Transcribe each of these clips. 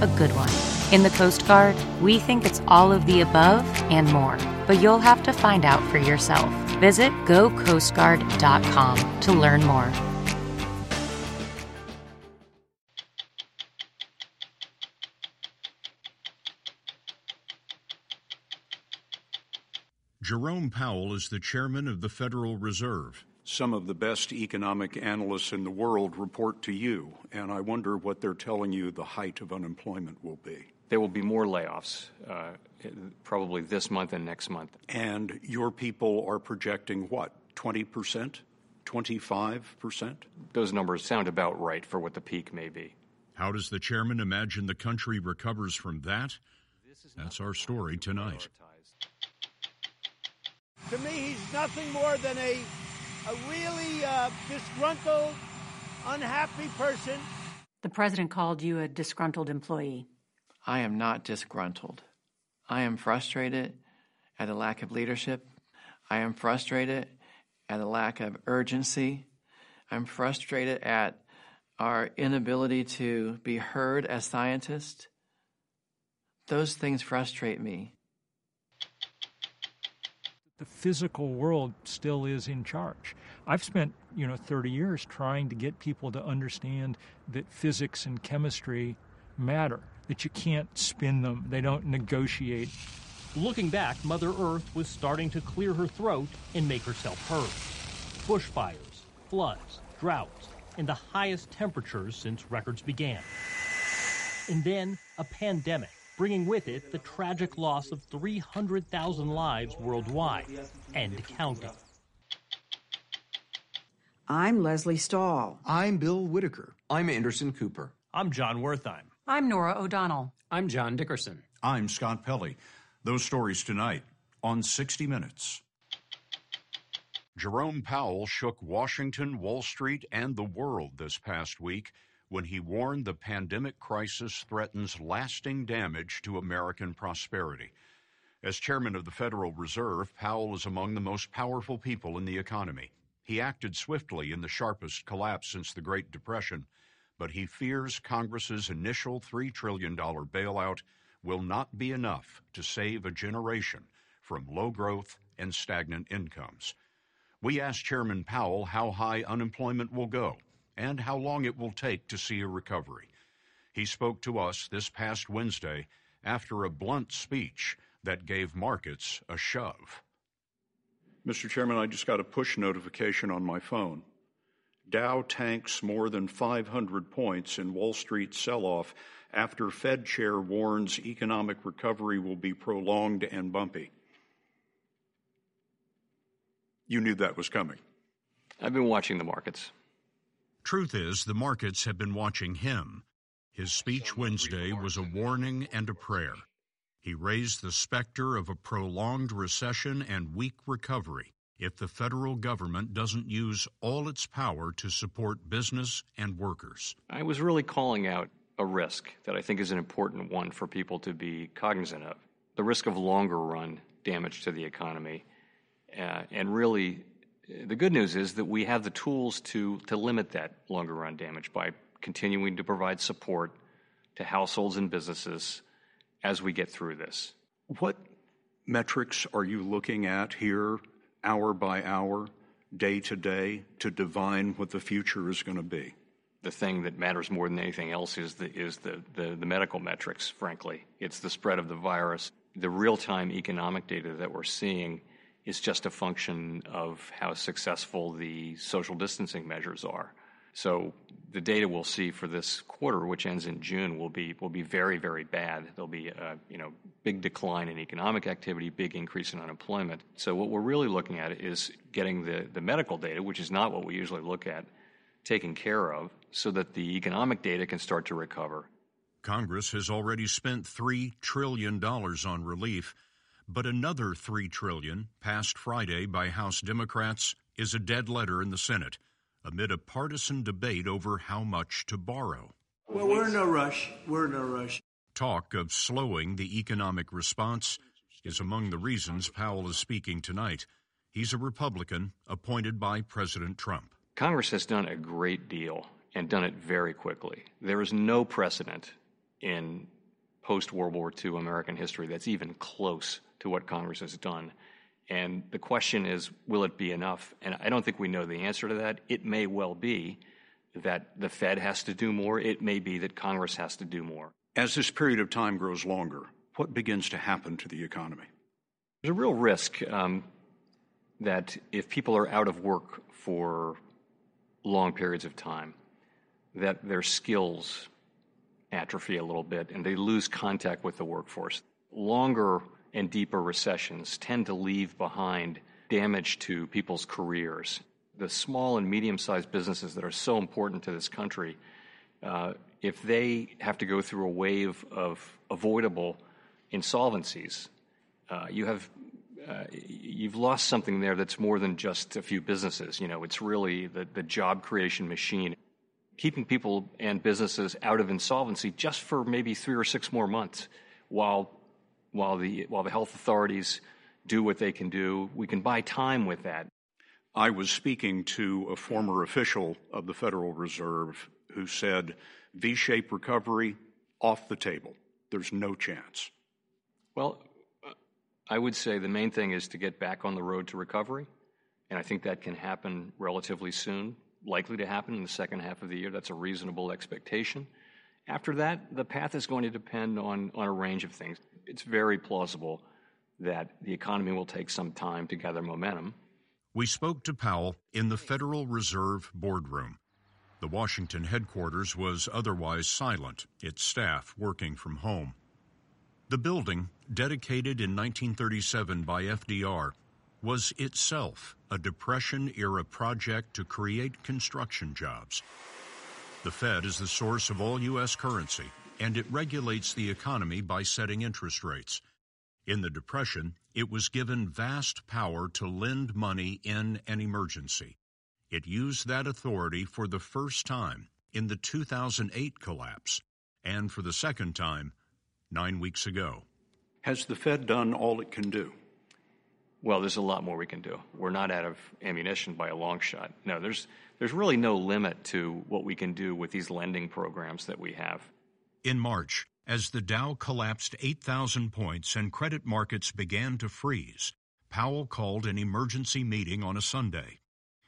a good one? In the Coast Guard, we think it's all of the above and more, but you'll have to find out for yourself. Visit gocoastguard.com to learn more. Jerome Powell is the chairman of the Federal Reserve. Some of the best economic analysts in the world report to you, and I wonder what they're telling you the height of unemployment will be. There will be more layoffs, uh, probably this month and next month. And your people are projecting what, 20%? 25%? Those numbers sound about right for what the peak may be. How does the chairman imagine the country recovers from that? That's our story tonight. To me, he's nothing more than a, a really uh, disgruntled, unhappy person. The president called you a disgruntled employee. I am not disgruntled. I am frustrated at a lack of leadership. I am frustrated at a lack of urgency. I'm frustrated at our inability to be heard as scientists. Those things frustrate me. The physical world still is in charge. I've spent, you know, 30 years trying to get people to understand that physics and chemistry matter, that you can't spin them, they don't negotiate. Looking back, Mother Earth was starting to clear her throat and make herself heard. Bushfires, floods, droughts, and the highest temperatures since records began. And then a pandemic, bringing with it the tragic loss of 300,000 lives worldwide and counting. I'm Lesley Stahl. I'm Bill Whitaker. I'm Anderson Cooper. I'm Jon Wertheim. I'm Norah O'Donnell. I'm John Dickerson. I'm Scott Pelley. Those stories tonight on 60 Minutes. Jerome Powell shook Washington, Wall Street, and the world this past week when he warned the pandemic crisis threatens lasting damage to American prosperity. As chairman of the Federal Reserve, Powell is among the most powerful people in the economy. He acted swiftly in the sharpest collapse since the Great Depression, but he fears Congress's initial $3 trillion bailout will not be enough to save a generation from low growth and stagnant incomes. We asked Chairman Powell how high unemployment will go and how long it will take to see a recovery. He spoke to us this past Wednesday after a blunt speech that gave markets a shove. Mr. Chairman, I just got a push notification on my phone. Dow tanks more than 500 points in Wall Street sell off after Fed chair warns economic recovery will be prolonged and bumpy. You knew that was coming. I've been watching the markets. Truth is, the markets have been watching him. His speech Wednesday was a warning and a prayer. He raised the specter of a prolonged recession and weak recovery if the federal government doesn't use all its power to support business and workers. I was really calling out a risk that I think is an important one for people to be cognizant of the risk of longer run damage to the economy. Uh, and really, the good news is that we have the tools to, to limit that longer run damage by continuing to provide support to households and businesses as we get through this. What metrics are you looking at here, hour by hour, day to day, to divine what the future is going to be? The thing that matters more than anything else is the, is the, the, the medical metrics, frankly. It's the spread of the virus. The real time economic data that we're seeing is just a function of how successful the social distancing measures are. So the data we'll see for this quarter, which ends in June, will be will be very very bad. There'll be a you know big decline in economic activity, big increase in unemployment. So what we're really looking at is getting the the medical data, which is not what we usually look at, taken care of, so that the economic data can start to recover. Congress has already spent three trillion dollars on relief, but another three trillion passed Friday by House Democrats is a dead letter in the Senate amid a partisan debate over how much to borrow. Well, we're in no rush. We're in no rush. Talk of slowing the economic response is among the reasons Powell is speaking tonight. He's a Republican appointed by President Trump. Congress has done a great deal and done it very quickly. There is no precedent in post World War II American history that's even close to what Congress has done. And the question is, will it be enough? And I don't think we know the answer to that. It may well be that the Fed has to do more. It may be that Congress has to do more. As this period of time grows longer, what begins to happen to the economy? There's a real risk um, that if people are out of work for long periods of time, that their skills atrophy a little bit and they lose contact with the workforce. Longer and deeper recessions tend to leave behind damage to people's careers. The small and medium sized businesses that are so important to this country, uh, if they have to go through a wave of avoidable insolvencies, uh, you have uh, you've lost something there that's more than just a few businesses. You know, it's really the, the job creation machine. Keeping people and businesses out of insolvency just for maybe three or six more months while while the, while the health authorities do what they can do. We can buy time with that. I was speaking to a former official of the Federal Reserve who said V shaped recovery off the table. There's no chance. Well, uh, I would say the main thing is to get back on the road to recovery. And I think that can happen relatively soon, likely to happen in the second half of the year. That's a reasonable expectation. After that, the path is going to depend on, on a range of things it's very plausible that the economy will take some time to gather momentum. We spoke to Powell in the Federal Reserve boardroom. The Washington headquarters was otherwise silent, its staff working from home. The building, dedicated in 1937 by FDR, was itself a Depression era project to create construction jobs. The Fed is the source of all U.S. currency and it regulates the economy by setting interest rates. In the Depression, it was given vast power to lend money in an emergency. It used that authority for the first time in the 2008 collapse, and for the second time nine weeks ago. Has the Fed done all it can do? Well, there's a lot more we can do. We're not out of ammunition by a long shot. No, there's there's really no limit to what we can do with these lending programs that we have. In March, as the Dow collapsed 8,000 points and credit markets began to freeze, Powell called an emergency meeting on a Sunday.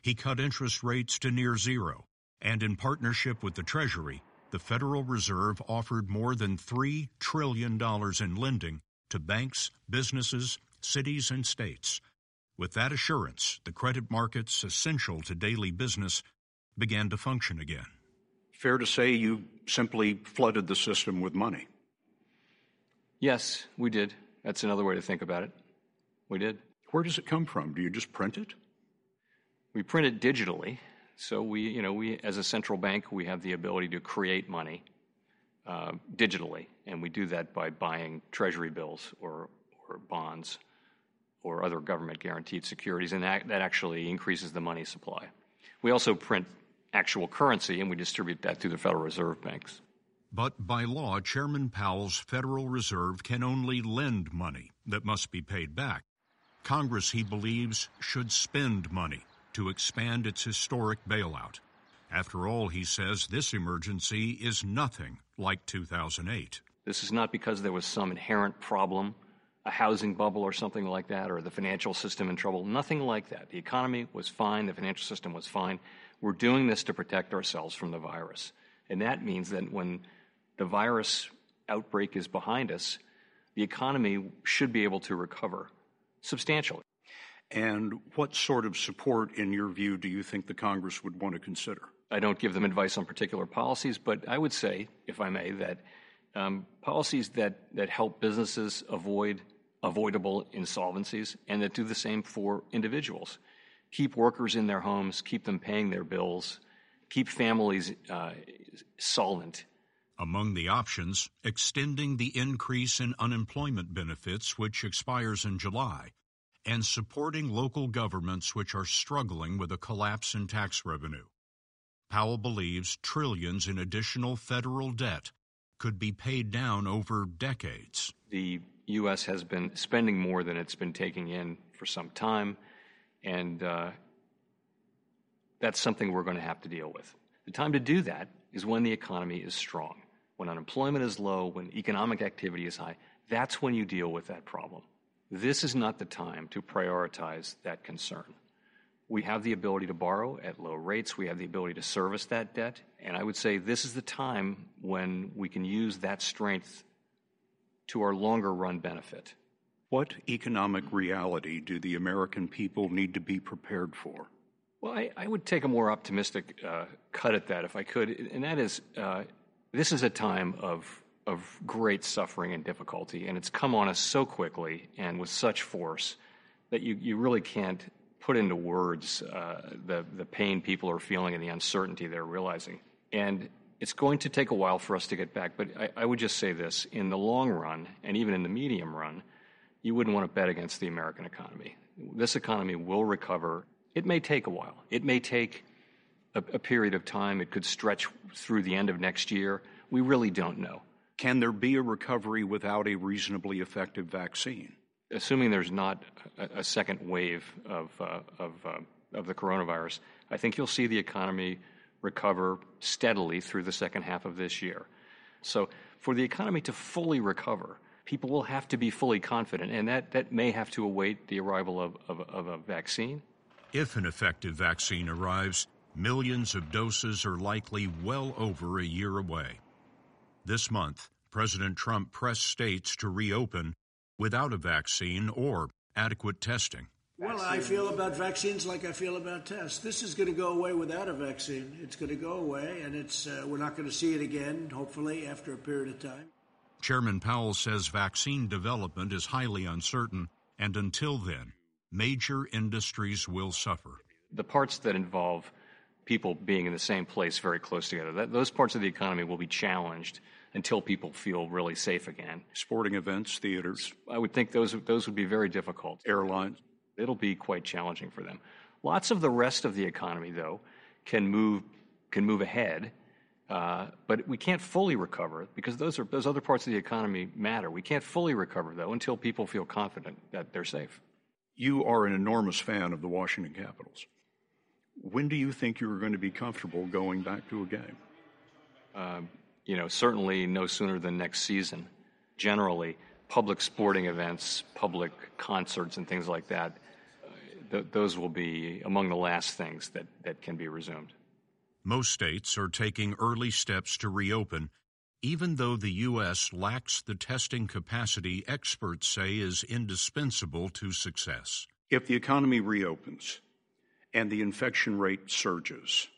He cut interest rates to near zero, and in partnership with the Treasury, the Federal Reserve offered more than $3 trillion in lending to banks, businesses, cities, and states. With that assurance, the credit markets essential to daily business began to function again. Fair to say you simply flooded the system with money. Yes, we did. That's another way to think about it. We did. Where does it come from? Do you just print it? We print it digitally. So we, you know, we as a central bank, we have the ability to create money uh, digitally, and we do that by buying treasury bills or, or bonds or other government guaranteed securities, and that, that actually increases the money supply. We also print actual currency, and we distribute that through the Federal Reserve banks. But by law, Chairman Powell's Federal Reserve can only lend money that must be paid back. Congress, he believes, should spend money to expand its historic bailout. After all, he says this emergency is nothing like 2008. This is not because there was some inherent problem, a housing bubble or something like that, or the financial system in trouble. Nothing like that. The economy was fine, the financial system was fine. We're doing this to protect ourselves from the virus. And that means that when the virus outbreak is behind us, the economy should be able to recover substantially. And what sort of support, in your view, do you think the Congress would want to consider? I don't give them advice on particular policies, but I would say, if I may, that um, policies that, that help businesses avoid avoidable insolvencies and that do the same for individuals. Keep workers in their homes, keep them paying their bills, keep families uh, solvent. Among the options, extending the increase in unemployment benefits, which expires in July, and supporting local governments which are struggling with a collapse in tax revenue. Powell believes trillions in additional federal debt could be paid down over decades. The U.S. has been spending more than it's been taking in for some time, and uh, that's something we're going to have to deal with. The time to do that is when the economy is strong when unemployment is low, when economic activity is high, that's when you deal with that problem. This is not the time to prioritize that concern. We have the ability to borrow at low rates. We have the ability to service that debt. And I would say this is the time when we can use that strength to our longer run benefit. What economic reality do the American people need to be prepared for? Well, I, I would take a more optimistic uh, cut at that if I could, and that is uh, this is a time of, of great suffering and difficulty, and it's come on us so quickly and with such force that you, you really can't put into words uh, the, the pain people are feeling and the uncertainty they're realizing. And it's going to take a while for us to get back, but I, I would just say this in the long run, and even in the medium run, you wouldn't want to bet against the American economy. This economy will recover. It may take a while. It may take a, a period of time. It could stretch through the end of next year. We really don't know. Can there be a recovery without a reasonably effective vaccine? Assuming there's not a, a second wave of, uh, of, uh, of the coronavirus, I think you'll see the economy recover steadily through the second half of this year. So, for the economy to fully recover, people will have to be fully confident, and that, that may have to await the arrival of, of, of a vaccine. If an effective vaccine arrives, Millions of doses are likely well over a year away. This month, President Trump pressed states to reopen without a vaccine or adequate testing. Well, I feel about vaccines like I feel about tests. This is going to go away without a vaccine. It's going to go away, and it's uh, we're not going to see it again. Hopefully, after a period of time. Chairman Powell says vaccine development is highly uncertain, and until then, major industries will suffer. The parts that involve people being in the same place very close together. That, those parts of the economy will be challenged until people feel really safe again. Sporting events, theaters. I would think those those would be very difficult. Airlines. It'll be quite challenging for them. Lots of the rest of the economy, though, can move can move ahead, uh, but we can't fully recover because those are those other parts of the economy matter. We can't fully recover though until people feel confident that they're safe. You are an enormous fan of the Washington Capitals. When do you think you're going to be comfortable going back to a game? Uh, you know, certainly no sooner than next season. Generally, public sporting events, public concerts, and things like that, uh, th- those will be among the last things that, that can be resumed. Most states are taking early steps to reopen, even though the U.S. lacks the testing capacity experts say is indispensable to success. If the economy reopens, and the infection rate surges.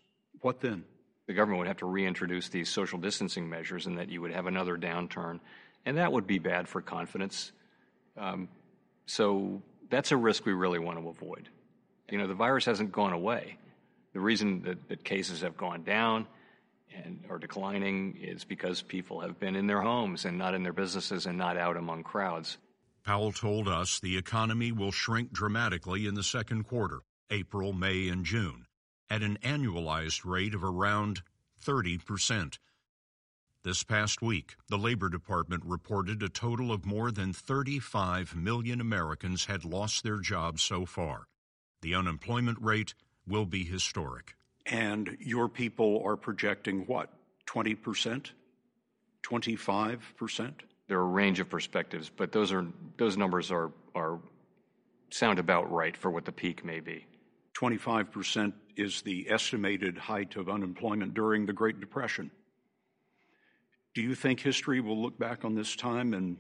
What then? The government would have to reintroduce these social distancing measures, and that you would have another downturn, and that would be bad for confidence. Um, so that's a risk we really want to avoid. You know, the virus hasn't gone away. The reason that, that cases have gone down and are declining is because people have been in their homes and not in their businesses and not out among crowds. Powell told us the economy will shrink dramatically in the second quarter. April, May, and June at an annualized rate of around 30%. This past week, the Labor Department reported a total of more than 35 million Americans had lost their jobs so far. The unemployment rate will be historic. And your people are projecting what? 20%? 25%? There are a range of perspectives, but those are those numbers are are sound about right for what the peak may be. 25% is the estimated height of unemployment during the Great Depression. Do you think history will look back on this time and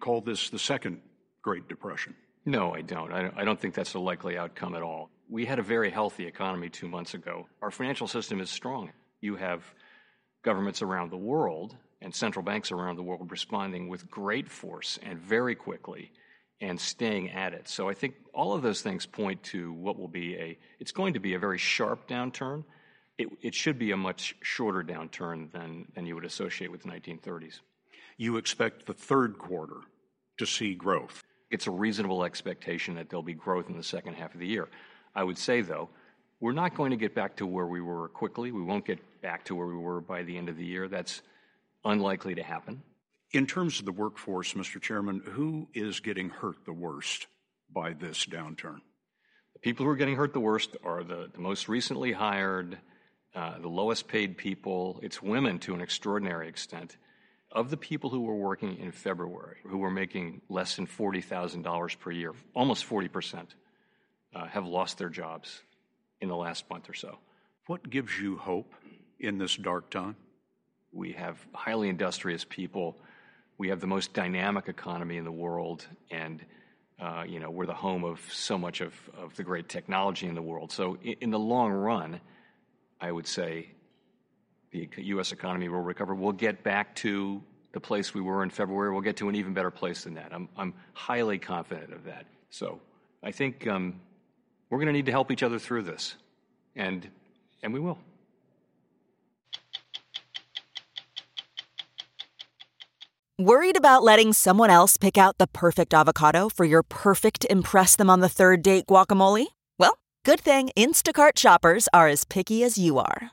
call this the second Great Depression? No, I don't. I don't think that's a likely outcome at all. We had a very healthy economy two months ago. Our financial system is strong. You have governments around the world and central banks around the world responding with great force and very quickly and staying at it. So I think all of those things point to what will be a, it's going to be a very sharp downturn. It, it should be a much shorter downturn than, than you would associate with the 1930s. You expect the third quarter to see growth. It's a reasonable expectation that there'll be growth in the second half of the year. I would say, though, we're not going to get back to where we were quickly. We won't get back to where we were by the end of the year. That's unlikely to happen. In terms of the workforce, Mr. Chairman, who is getting hurt the worst by this downturn? The people who are getting hurt the worst are the, the most recently hired, uh, the lowest paid people. It's women to an extraordinary extent. Of the people who were working in February, who were making less than $40,000 per year, almost 40%, uh, have lost their jobs in the last month or so. What gives you hope in this dark time? We have highly industrious people. We have the most dynamic economy in the world, and uh, you know we're the home of so much of, of the great technology in the world. So, in, in the long run, I would say the U.S. economy will recover. We'll get back to the place we were in February. We'll get to an even better place than that. I'm, I'm highly confident of that. So, I think um, we're going to need to help each other through this, and and we will. Worried about letting someone else pick out the perfect avocado for your perfect Impress Them on the Third Date guacamole? Well, good thing Instacart shoppers are as picky as you are.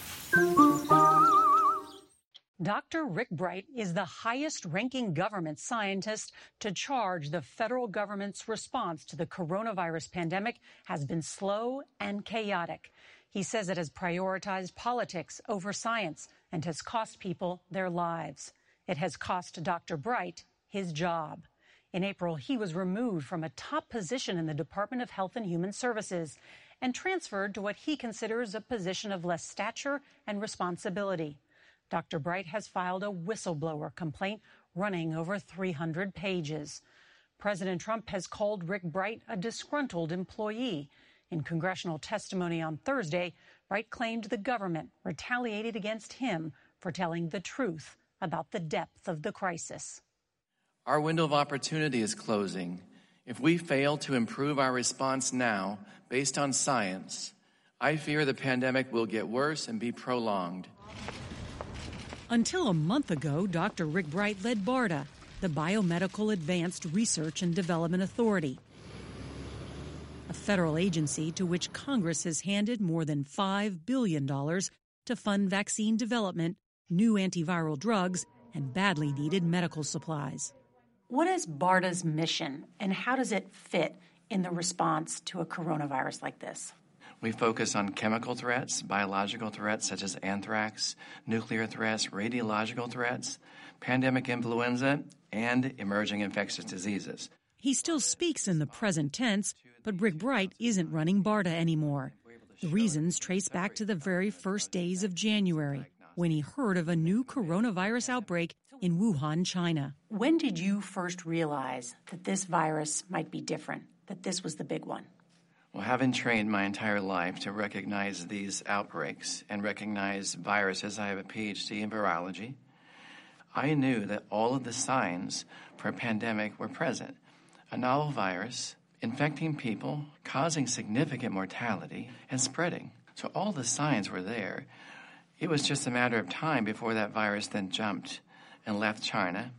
Dr. Rick Bright is the highest ranking government scientist to charge the federal government's response to the coronavirus pandemic has been slow and chaotic. He says it has prioritized politics over science and has cost people their lives. It has cost Dr. Bright his job. In April, he was removed from a top position in the Department of Health and Human Services and transferred to what he considers a position of less stature and responsibility. Dr. Bright has filed a whistleblower complaint running over 300 pages. President Trump has called Rick Bright a disgruntled employee. In congressional testimony on Thursday, Bright claimed the government retaliated against him for telling the truth about the depth of the crisis. Our window of opportunity is closing. If we fail to improve our response now, based on science, I fear the pandemic will get worse and be prolonged. Until a month ago, Dr. Rick Bright led BARDA, the Biomedical Advanced Research and Development Authority, a federal agency to which Congress has handed more than $5 billion to fund vaccine development, new antiviral drugs, and badly needed medical supplies. What is BARDA's mission and how does it fit in the response to a coronavirus like this? We focus on chemical threats, biological threats such as anthrax, nuclear threats, radiological threats, pandemic influenza, and emerging infectious diseases. He still speaks in the present tense, but Rick Bright isn't running BARDA anymore. The reasons trace back to the very first days of January. when he heard of a new coronavirus outbreak in Wuhan, China. When did you first realize that this virus might be different, that this was the big one? Well, having trained my entire life to recognize these outbreaks and recognize viruses, I have a PhD in virology. I knew that all of the signs for a pandemic were present. A novel virus infecting people, causing significant mortality, and spreading. So all the signs were there. It was just a matter of time before that virus then jumped and left China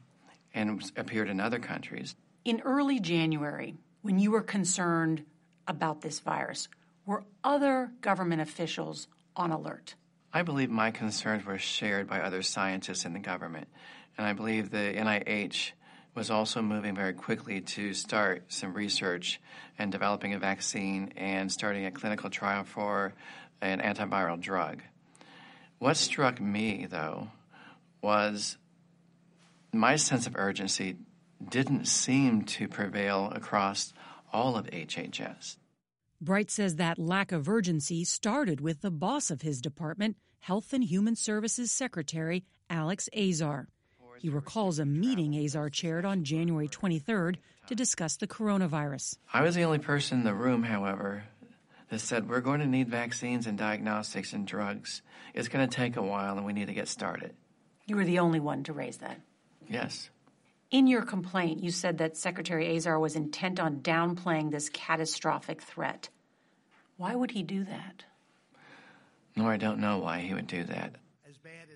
and appeared in other countries. In early January, when you were concerned about this virus, were other government officials on alert? I believe my concerns were shared by other scientists in the government, and I believe the NIH was also moving very quickly to start some research and developing a vaccine and starting a clinical trial for an antiviral drug. What struck me, though, was my sense of urgency didn't seem to prevail across all of HHS. Bright says that lack of urgency started with the boss of his department, Health and Human Services Secretary Alex Azar. He recalls a meeting Azar chaired on January 23rd to discuss the coronavirus. I was the only person in the room, however, that said, We're going to need vaccines and diagnostics and drugs. It's going to take a while and we need to get started. You were the only one to raise that. Yes. In your complaint, you said that Secretary Azar was intent on downplaying this catastrophic threat. Why would he do that? Nor I don't know why he would do that.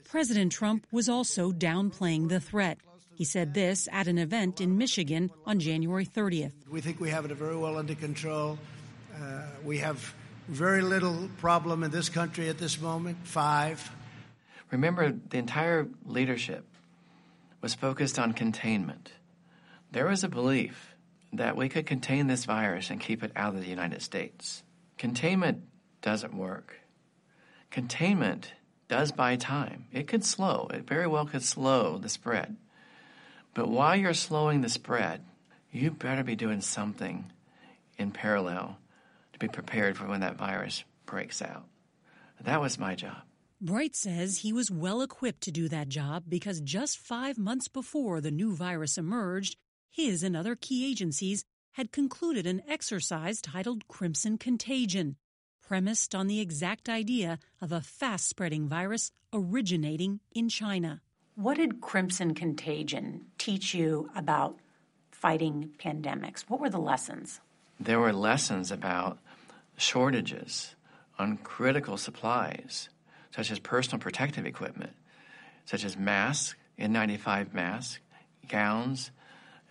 President Trump was also downplaying the threat. He said this at an event in Michigan on January 30th. We think we have it very well under control. Uh, we have very little problem in this country at this moment. Five. Remember, the entire leadership was focused on containment. There was a belief that we could contain this virus and keep it out of the United States. Containment doesn't work. Containment does buy time. It could slow, it very well could slow the spread. But while you're slowing the spread, you better be doing something in parallel to be prepared for when that virus breaks out. That was my job. Bright says he was well equipped to do that job because just five months before the new virus emerged, his and other key agencies had concluded an exercise titled Crimson Contagion, premised on the exact idea of a fast spreading virus originating in China. What did Crimson Contagion teach you about fighting pandemics? What were the lessons? There were lessons about shortages on critical supplies such as personal protective equipment, such as masks, N95 masks, gowns,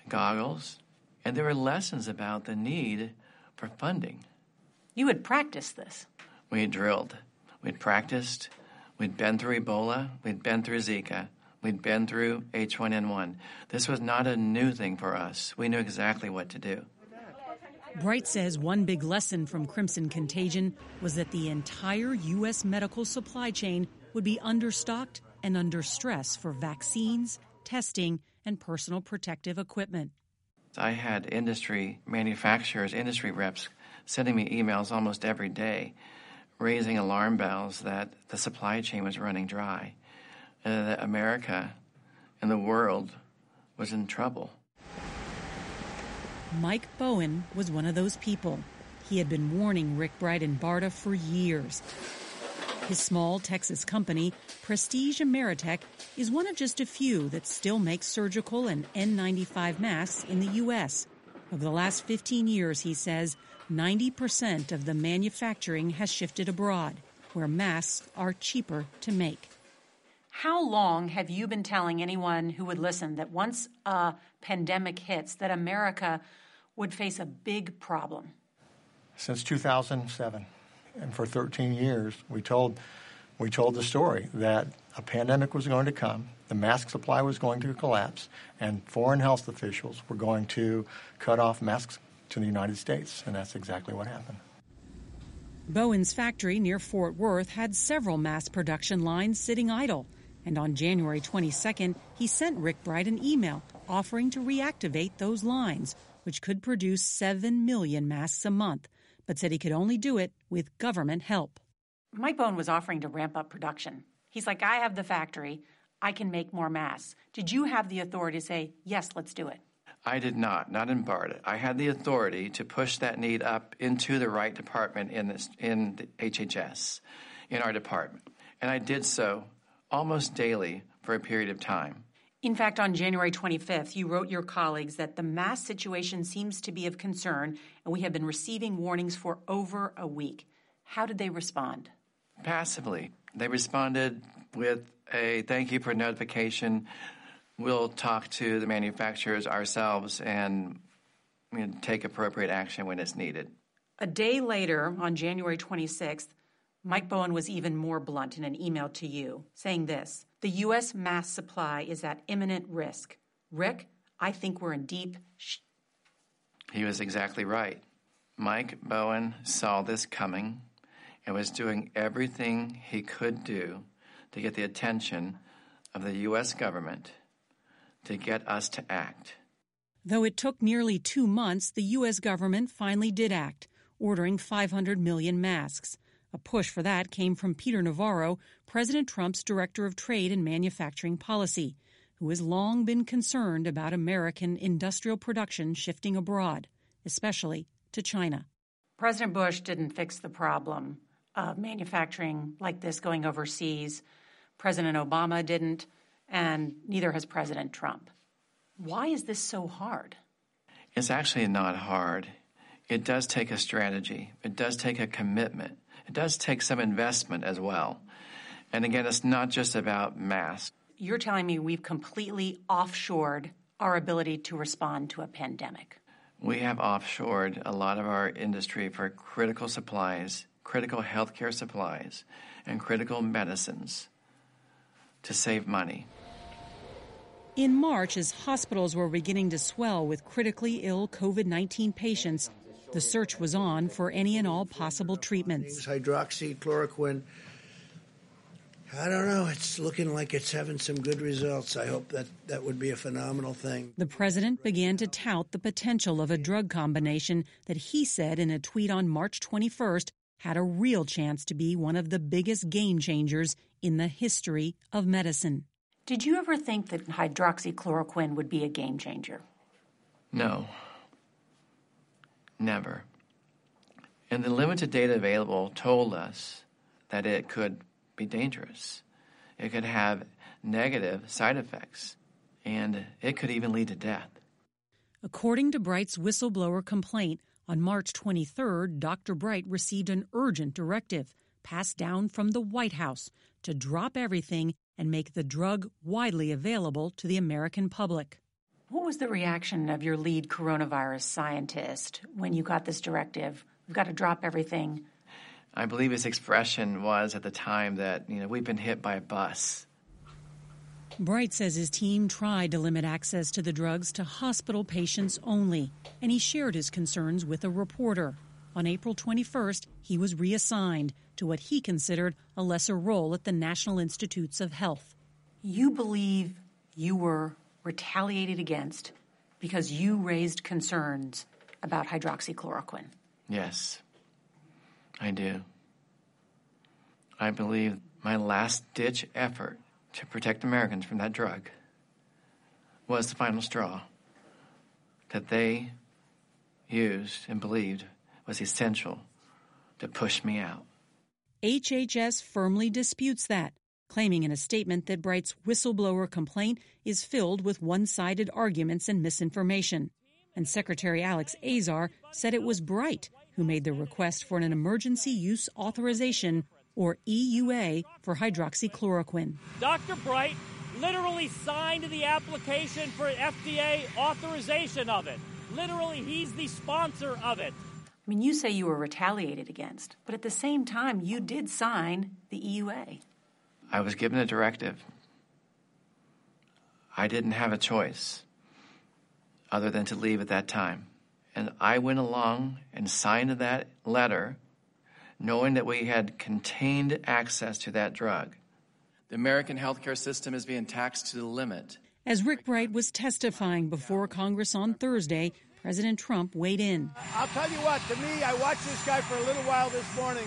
goggles, and there were lessons about the need for funding. You had practiced this. We had drilled. We'd practiced. We'd been through Ebola. We'd been through Zika. We'd been through H1N1. This was not a new thing for us. We knew exactly what to do. Bright says one big lesson from Crimson Contagion was that the entire U.S. medical supply chain would be understocked and under stress for vaccines, testing, and personal protective equipment. I had industry manufacturers, industry reps sending me emails almost every day, raising alarm bells that the supply chain was running dry, and that America and the world was in trouble. Mike Bowen was one of those people. He had been warning Rick Bright and BARDA for years. His small Texas company, Prestige Ameritech, is one of just a few that still makes surgical and N95 masks in the U.S. Over the last 15 years, he says, 90% of the manufacturing has shifted abroad, where masks are cheaper to make. How long have you been telling anyone who would listen that once a pandemic hits, that America would face a big problem? Since 2007. And for 13 years, we told, we told the story that a pandemic was going to come, the mask supply was going to collapse, and foreign health officials were going to cut off masks to the United States. And that's exactly what happened. Bowen's factory near Fort Worth had several mass production lines sitting idle. And on January 22nd, he sent Rick Bright an email offering to reactivate those lines, which could produce 7 million masks a month, but said he could only do it with government help. Mike Bowen was offering to ramp up production. He's like, I have the factory. I can make more masks. Did you have the authority to say, yes, let's do it? I did not, not in BARDA. I had the authority to push that need up into the right department in, this, in the HHS, in our department. And I did so almost daily for a period of time. In fact, on January 25th, you wrote your colleagues that the mask situation seems to be of concern, and we have been receiving warnings for over a week. How did they respond? Passively. They responded with a thank you for notification we'll talk to the manufacturers ourselves and you know, take appropriate action when it's needed. A day later, on January 26th, Mike Bowen was even more blunt in an email to you, saying this The U.S. mass supply is at imminent risk. Rick, I think we're in deep. Sh- he was exactly right. Mike Bowen saw this coming and was doing everything he could do to get the attention of the U.S. government to get us to act. Though it took nearly two months, the U.S. government finally did act, ordering 500 million masks. A push for that came from Peter Navarro, President Trump's Director of Trade and Manufacturing Policy, who has long been concerned about American industrial production shifting abroad, especially to China. President Bush didn't fix the problem of manufacturing like this going overseas. President Obama didn't and neither has President Trump. Why is this so hard? It's actually not hard. It does take a strategy, it does take a commitment, it does take some investment as well. And again, it's not just about masks. You're telling me we've completely offshored our ability to respond to a pandemic. We have offshored a lot of our industry for critical supplies, critical healthcare supplies, and critical medicines to save money. In March, as hospitals were beginning to swell with critically ill COVID 19 patients, the search was on for any and all possible treatments. Hydroxychloroquine. I don't know. It's looking like it's having some good results. I hope that that would be a phenomenal thing. The president began to tout the potential of a drug combination that he said in a tweet on March 21st had a real chance to be one of the biggest game changers in the history of medicine. Did you ever think that hydroxychloroquine would be a game changer? No. Never. And the limited data available told us that it could be dangerous. It could have negative side effects, and it could even lead to death. According to Bright's whistleblower complaint, on March 23rd, Dr. Bright received an urgent directive passed down from the White House to drop everything and make the drug widely available to the American public. What was the reaction of your lead coronavirus scientist when you got this directive? We've got to drop everything. I believe his expression was at the time that, you know, we've been hit by a bus. Bright says his team tried to limit access to the drugs to hospital patients only, and he shared his concerns with a reporter. On April 21st, he was reassigned to what he considered a lesser role at the National Institutes of Health. You believe you were retaliated against because you raised concerns about hydroxychloroquine. Yes, I do. I believe my last ditch effort to protect Americans from that drug was the final straw that they used and believed was essential to push me out. HHS firmly disputes that, claiming in a statement that Bright's whistleblower complaint is filled with one sided arguments and misinformation. And Secretary Alex Azar said it was Bright who made the request for an emergency use authorization, or EUA, for hydroxychloroquine. Dr. Bright literally signed the application for FDA authorization of it. Literally, he's the sponsor of it. I mean, you say you were retaliated against, but at the same time, you did sign the EUA. I was given a directive. I didn't have a choice other than to leave at that time. And I went along and signed that letter knowing that we had contained access to that drug. The American healthcare system is being taxed to the limit. As Rick Bright was testifying before Congress on Thursday, President Trump weighed in. I'll tell you what, to me, I watched this guy for a little while this morning.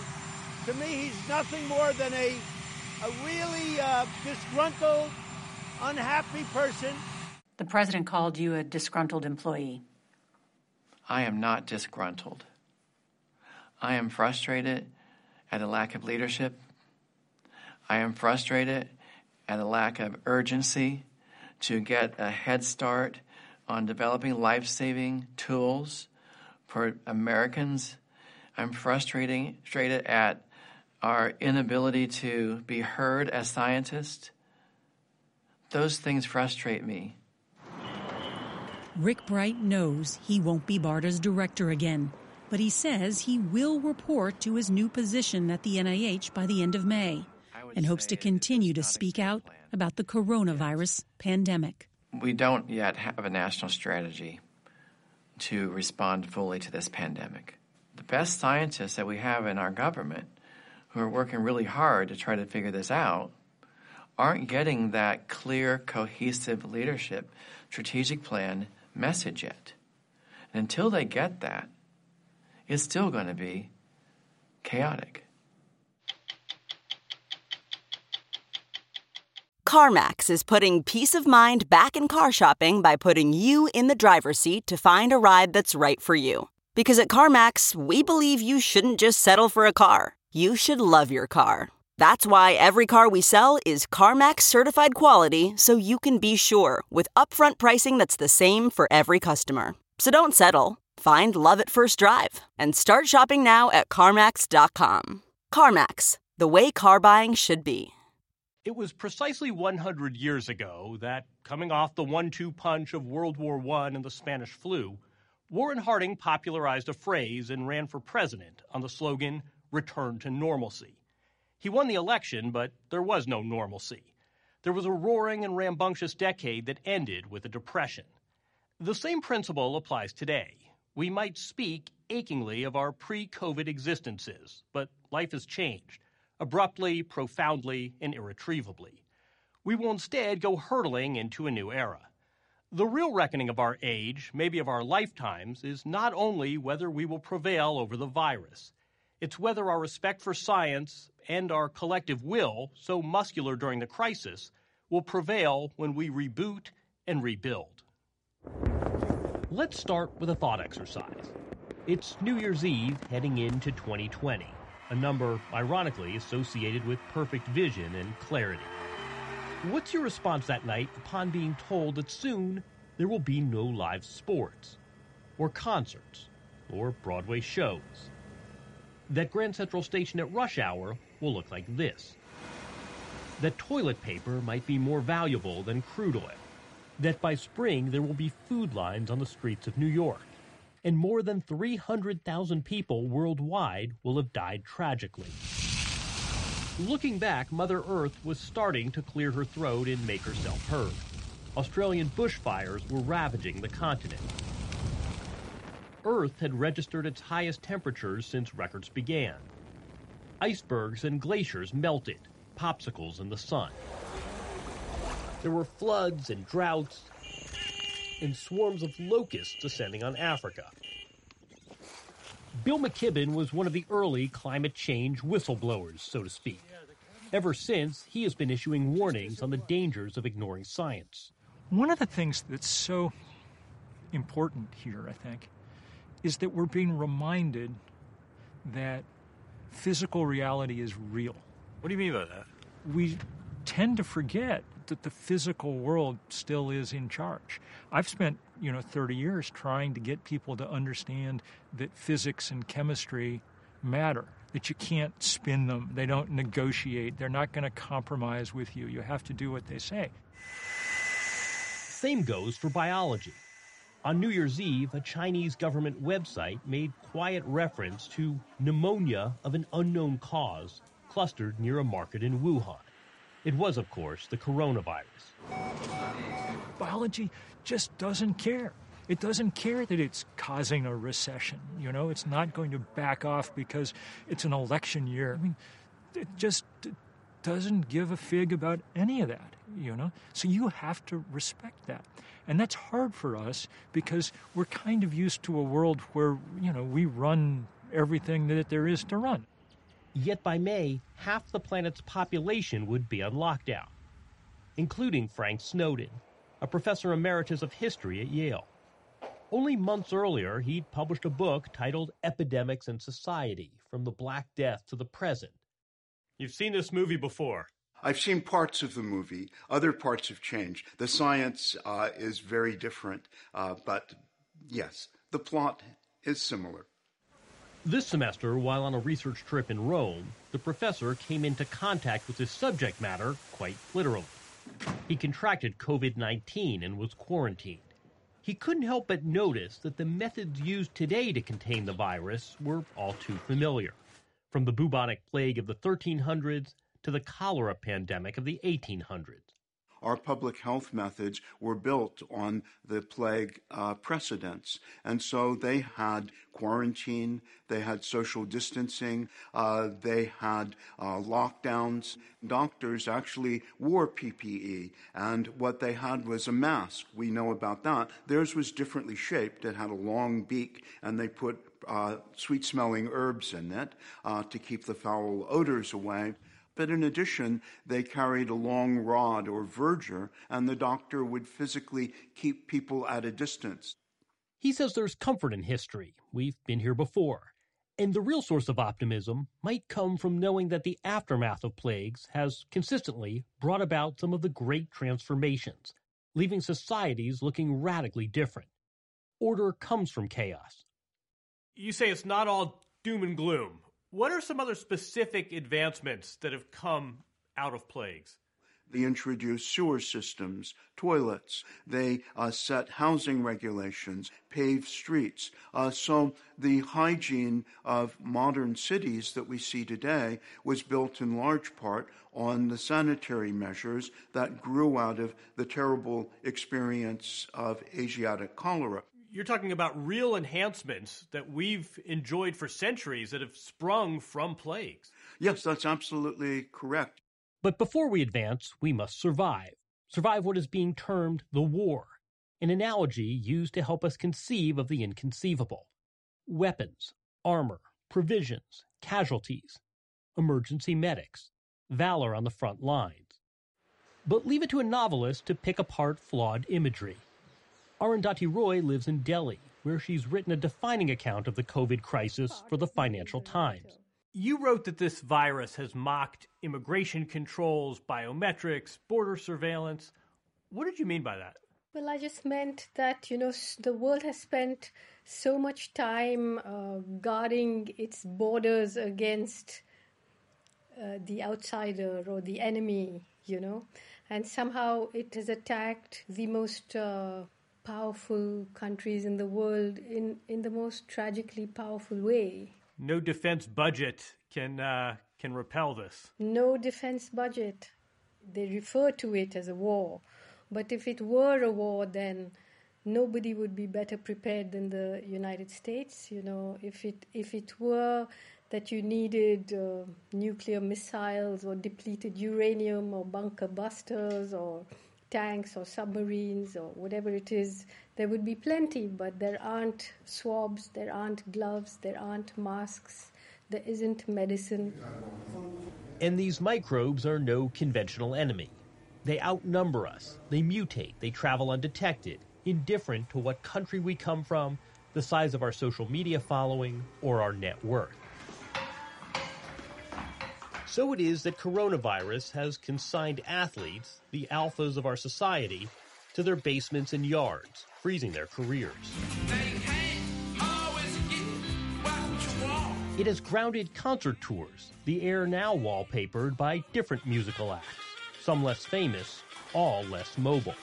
To me, he's nothing more than a a really uh, disgruntled, unhappy person. The president called you a disgruntled employee. I am not disgruntled. I am frustrated at a lack of leadership. I am frustrated at a lack of urgency to get a head start on developing life saving tools for Americans. I'm frustrated at our inability to be heard as scientists. Those things frustrate me. Rick Bright knows he won't be BARDA's director again, but he says he will report to his new position at the NIH by the end of May and hopes to continue to speak out about the coronavirus pandemic. We don't yet have a national strategy to respond fully to this pandemic. The best scientists that we have in our government who are working really hard to try to figure this out aren't getting that clear, cohesive leadership strategic plan message yet. And until they get that, it's still going to be chaotic. CarMax is putting peace of mind back in car shopping by putting you in the driver's seat to find a ride that's right for you. Because at CarMax, we believe you shouldn't just settle for a car, you should love your car. That's why every car we sell is CarMax certified quality so you can be sure with upfront pricing that's the same for every customer. So don't settle. Find love at first drive and start shopping now at CarMax.com. CarMax, the way car buying should be. It was precisely 100 years ago that, coming off the one two punch of World War I and the Spanish flu, Warren Harding popularized a phrase and ran for president on the slogan, Return to Normalcy. He won the election, but there was no normalcy. There was a roaring and rambunctious decade that ended with a depression. The same principle applies today. We might speak achingly of our pre COVID existences, but life has changed abruptly, profoundly, and irretrievably. We will instead go hurtling into a new era. The real reckoning of our age, maybe of our lifetimes, is not only whether we will prevail over the virus, it's whether our respect for science and our collective will, so muscular during the crisis, will prevail when we reboot and rebuild. Let's start with a thought exercise. It's New Year's Eve heading into 2020 a number ironically associated with perfect vision and clarity. What's your response that night upon being told that soon there will be no live sports, or concerts, or Broadway shows? That Grand Central Station at rush hour will look like this. That toilet paper might be more valuable than crude oil. That by spring there will be food lines on the streets of New York and more than 300,000 people worldwide will have died tragically. Looking back, Mother Earth was starting to clear her throat and make herself heard. Australian bushfires were ravaging the continent. Earth had registered its highest temperatures since records began. Icebergs and glaciers melted, popsicles in the sun. There were floods and droughts, and swarms of locusts descending on Africa. Bill McKibben was one of the early climate change whistleblowers, so to speak. Ever since, he has been issuing warnings on the dangers of ignoring science. One of the things that's so important here, I think, is that we're being reminded that physical reality is real. What do you mean by that? We tend to forget that the physical world still is in charge. I've spent, you know, 30 years trying to get people to understand that physics and chemistry matter, that you can't spin them, they don't negotiate, they're not going to compromise with you. You have to do what they say. Same goes for biology. On New Year's Eve, a Chinese government website made quiet reference to pneumonia of an unknown cause clustered near a market in Wuhan. It was, of course, the coronavirus. Biology just doesn't care. It doesn't care that it's causing a recession. You know, it's not going to back off because it's an election year. I mean, it just doesn't give a fig about any of that, you know? So you have to respect that. And that's hard for us because we're kind of used to a world where, you know, we run everything that there is to run. Yet by May, half the planet's population would be on lockdown, including Frank Snowden, a professor emeritus of history at Yale. Only months earlier, he'd published a book titled Epidemics and Society From the Black Death to the Present. You've seen this movie before. I've seen parts of the movie. Other parts have changed. The science uh, is very different, uh, but yes, the plot is similar. This semester, while on a research trip in Rome, the professor came into contact with his subject matter quite literally. He contracted COVID 19 and was quarantined. He couldn't help but notice that the methods used today to contain the virus were all too familiar, from the bubonic plague of the 1300s to the cholera pandemic of the 1800s. Our public health methods were built on the plague uh, precedents. And so they had quarantine, they had social distancing, uh, they had uh, lockdowns. Doctors actually wore PPE, and what they had was a mask. We know about that. Theirs was differently shaped, it had a long beak, and they put uh, sweet smelling herbs in it uh, to keep the foul odors away. But in addition, they carried a long rod or verger, and the doctor would physically keep people at a distance. He says there's comfort in history. We've been here before. And the real source of optimism might come from knowing that the aftermath of plagues has consistently brought about some of the great transformations, leaving societies looking radically different. Order comes from chaos. You say it's not all doom and gloom. What are some other specific advancements that have come out of plagues? They introduced sewer systems, toilets. They uh, set housing regulations, paved streets. Uh, so the hygiene of modern cities that we see today was built in large part on the sanitary measures that grew out of the terrible experience of Asiatic cholera you're talking about real enhancements that we've enjoyed for centuries that have sprung from plagues. Yes, that's absolutely correct. But before we advance, we must survive. Survive what is being termed the war, an analogy used to help us conceive of the inconceivable. Weapons, armor, provisions, casualties, emergency medics, valor on the front lines. But leave it to a novelist to pick apart flawed imagery Arundhati Roy lives in Delhi, where she's written a defining account of the COVID crisis for the Financial Times. You wrote that this virus has mocked immigration controls, biometrics, border surveillance. What did you mean by that? Well, I just meant that, you know, the world has spent so much time uh, guarding its borders against uh, the outsider or the enemy, you know, and somehow it has attacked the most uh, powerful countries in the world in, in the most tragically powerful way. No defense budget can uh, can repel this. No defense budget. They refer to it as a war, but if it were a war, then nobody would be better prepared than the United States. You know, if it if it were that you needed uh, nuclear missiles or depleted uranium or bunker busters or tanks or submarines or whatever it is, there would be plenty, but there aren't swabs, there aren't gloves, there aren't masks, there isn't medicine. And these microbes are no conventional enemy. They outnumber us, they mutate, they travel undetected, indifferent to what country we come from, the size of our social media following, or our net worth. So it is that coronavirus has consigned athletes, the alphas of our society, to their basements and yards, freezing their careers. It has grounded concert tours, the air now wallpapered by different musical acts, some less famous, all less mobile.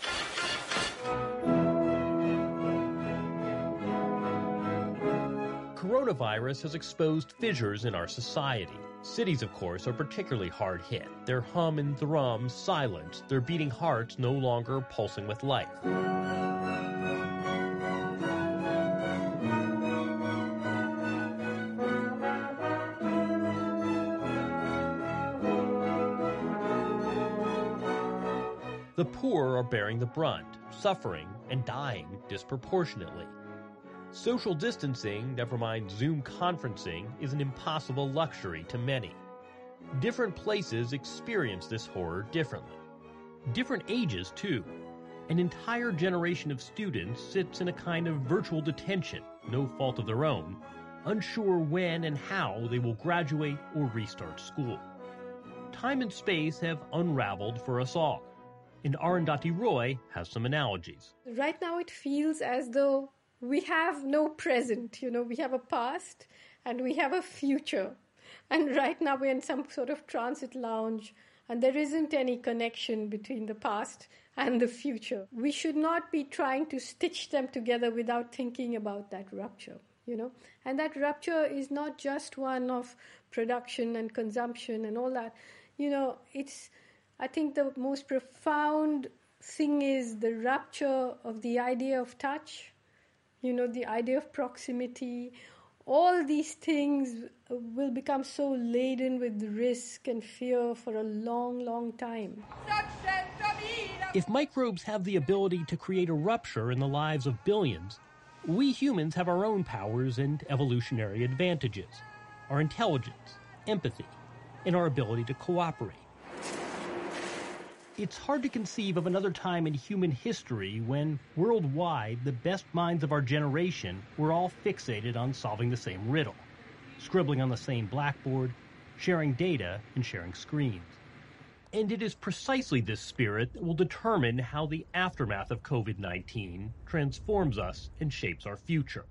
Coronavirus has exposed fissures in our society Cities, of course, are particularly hard hit. Their hum and thrum silent, their beating hearts no longer pulsing with life. The poor are bearing the brunt, suffering and dying disproportionately. Social distancing, never mind Zoom conferencing, is an impossible luxury to many. Different places experience this horror differently. Different ages, too. An entire generation of students sits in a kind of virtual detention, no fault of their own, unsure when and how they will graduate or restart school. Time and space have unraveled for us all. And Arundhati Roy has some analogies. Right now, it feels as though we have no present. You know, we have a past and we have a future. And right now, we're in some sort of transit lounge, and there isn't any connection between the past and the future. We should not be trying to stitch them together without thinking about that rupture you know and that rupture is not just one of production and consumption and all that you know it's i think the most profound thing is the rupture of the idea of touch you know the idea of proximity all these things will become so laden with risk and fear for a long long time if microbes have the ability to create a rupture in the lives of billions we humans have our own powers and evolutionary advantages our intelligence, empathy, and our ability to cooperate. It's hard to conceive of another time in human history when, worldwide, the best minds of our generation were all fixated on solving the same riddle, scribbling on the same blackboard, sharing data, and sharing screens. And it is precisely this spirit that will determine how the aftermath of COVID 19 transforms us and shapes our future.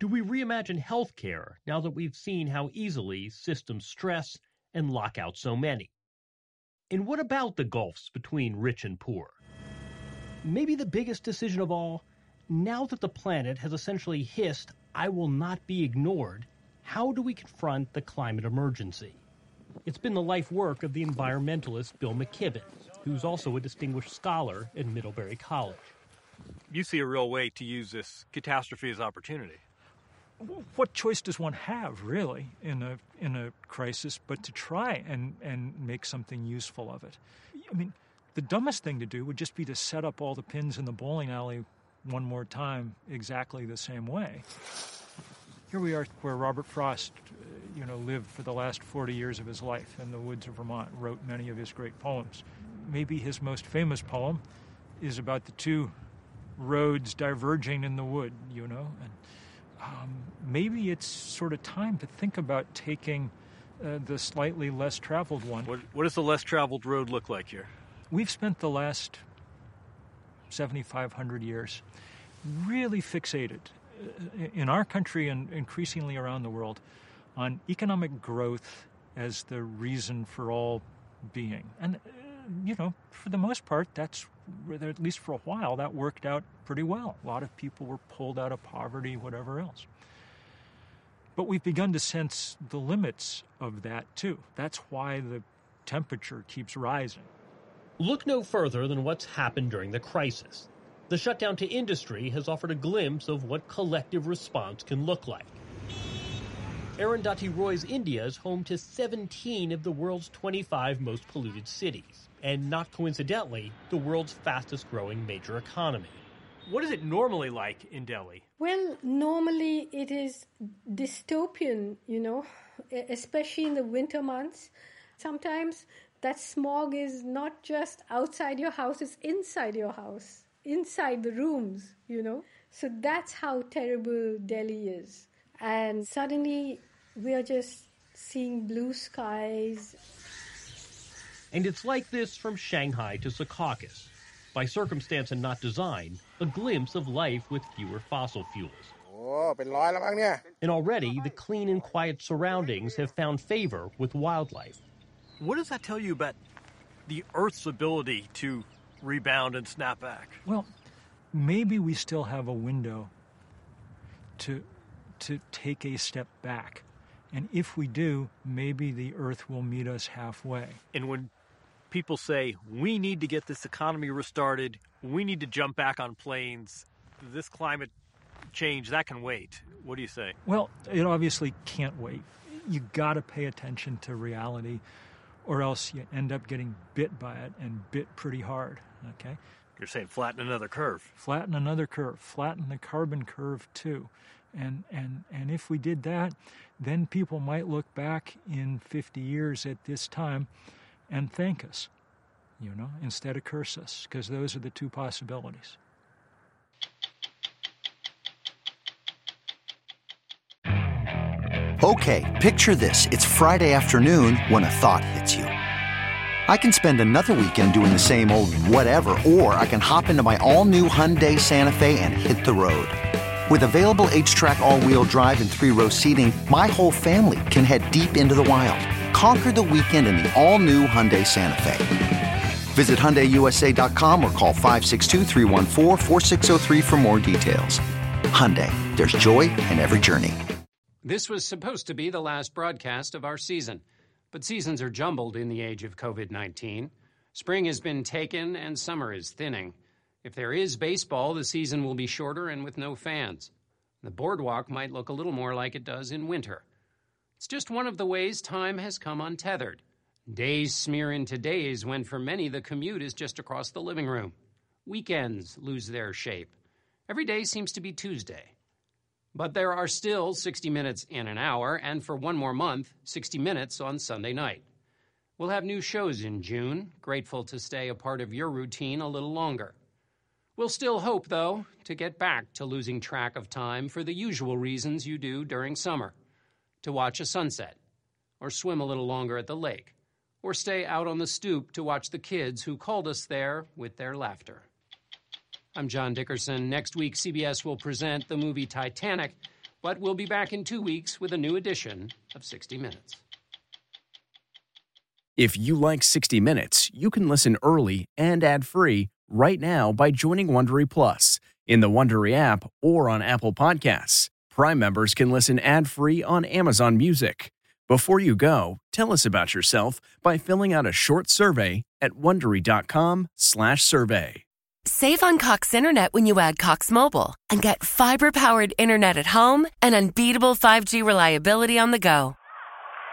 Do we reimagine healthcare now that we've seen how easily systems stress and lock out so many? And what about the gulfs between rich and poor? Maybe the biggest decision of all now that the planet has essentially hissed, I will not be ignored, how do we confront the climate emergency? It's been the life work of the environmentalist Bill McKibben, who's also a distinguished scholar at Middlebury College. You see a real way to use this catastrophe as opportunity. What choice does one have, really, in a in a crisis, but to try and and make something useful of it? I mean, the dumbest thing to do would just be to set up all the pins in the bowling alley one more time exactly the same way. Here we are where Robert Frost uh, you know, lived for the last 40 years of his life in the woods of Vermont, wrote many of his great poems. Maybe his most famous poem is about the two roads diverging in the wood, you know. And um, maybe it's sort of time to think about taking uh, the slightly less traveled one. What, what does the less traveled road look like here? We've spent the last 7,500 years really fixated uh, in our country and increasingly around the world on economic growth as the reason for all being. And, uh, you know, for the most part, that's, at least for a while, that worked out pretty well. A lot of people were pulled out of poverty, whatever else. But we've begun to sense the limits of that too. That's why the temperature keeps rising. Look no further than what's happened during the crisis. The shutdown to industry has offered a glimpse of what collective response can look like. Arundhati Roy's India is home to 17 of the world's 25 most polluted cities, and not coincidentally, the world's fastest growing major economy. What is it normally like in Delhi? Well, normally it is dystopian, you know, especially in the winter months. Sometimes that smog is not just outside your house, it's inside your house, inside the rooms, you know. So that's how terrible Delhi is. And suddenly we are just seeing blue skies. And it's like this from Shanghai to Secaucus. By circumstance and not design, a glimpse of life with fewer fossil fuels. And already, the clean and quiet surroundings have found favor with wildlife. What does that tell you about the Earth's ability to rebound and snap back? Well, maybe we still have a window to to take a step back and if we do, maybe the earth will meet us halfway. And when people say, we need to get this economy restarted, we need to jump back on planes, this climate change, that can wait. What do you say? Well, it obviously can't wait. You got to pay attention to reality, or else you end up getting bit by it and bit pretty hard. Okay? You're saying flatten another curve. Flatten another curve. Flatten the carbon curve too. And, and, and if we did that, then people might look back in 50 years at this time and thank us, you know, instead of curse us, because those are the two possibilities. Okay, picture this. It's Friday afternoon when a thought hits you. I can spend another weekend doing the same old whatever, or I can hop into my all new Hyundai Santa Fe and hit the road. With available HTRAC, all wheel drive, and three row seating, my whole family can head deep into the wild. Conquer the weekend in the all new Hyundai Santa Fe. Visit HyundaiUSA.com or call 562 for more details. Hyundai, there's joy in every journey. This was supposed to be the last broadcast of our season, but seasons are jumbled in the age of COVID 19. Spring has been taken and summer is thinning. If there is baseball, the season will be shorter and with no fans. The boardwalk might look a little more like it does in winter. It's just one of the ways time has come untethered. Days smear into days when for many the commute is just across the living room. Weekends lose their shape. Every day seems to be Tuesday. But there are still 60 minutes in an hour, and for one more month, 60 minutes on Sunday night. We'll have new shows in June, grateful to stay a part of your routine a little longer. We'll still hope, though, to get back to losing track of time for the usual reasons you do during summer to watch a sunset, or swim a little longer at the lake, or stay out on the stoop to watch the kids who called us there with their laughter. I'm John Dickerson. Next week, CBS will present the movie Titanic, but we'll be back in two weeks with a new edition of 60 Minutes. If you like 60 Minutes, you can listen early and ad free right now by joining Wondery Plus in the Wondery app or on Apple Podcasts. Prime members can listen ad free on Amazon Music. Before you go, tell us about yourself by filling out a short survey at wondery.com/survey. Save on Cox Internet when you add Cox Mobile and get fiber powered internet at home and unbeatable 5G reliability on the go.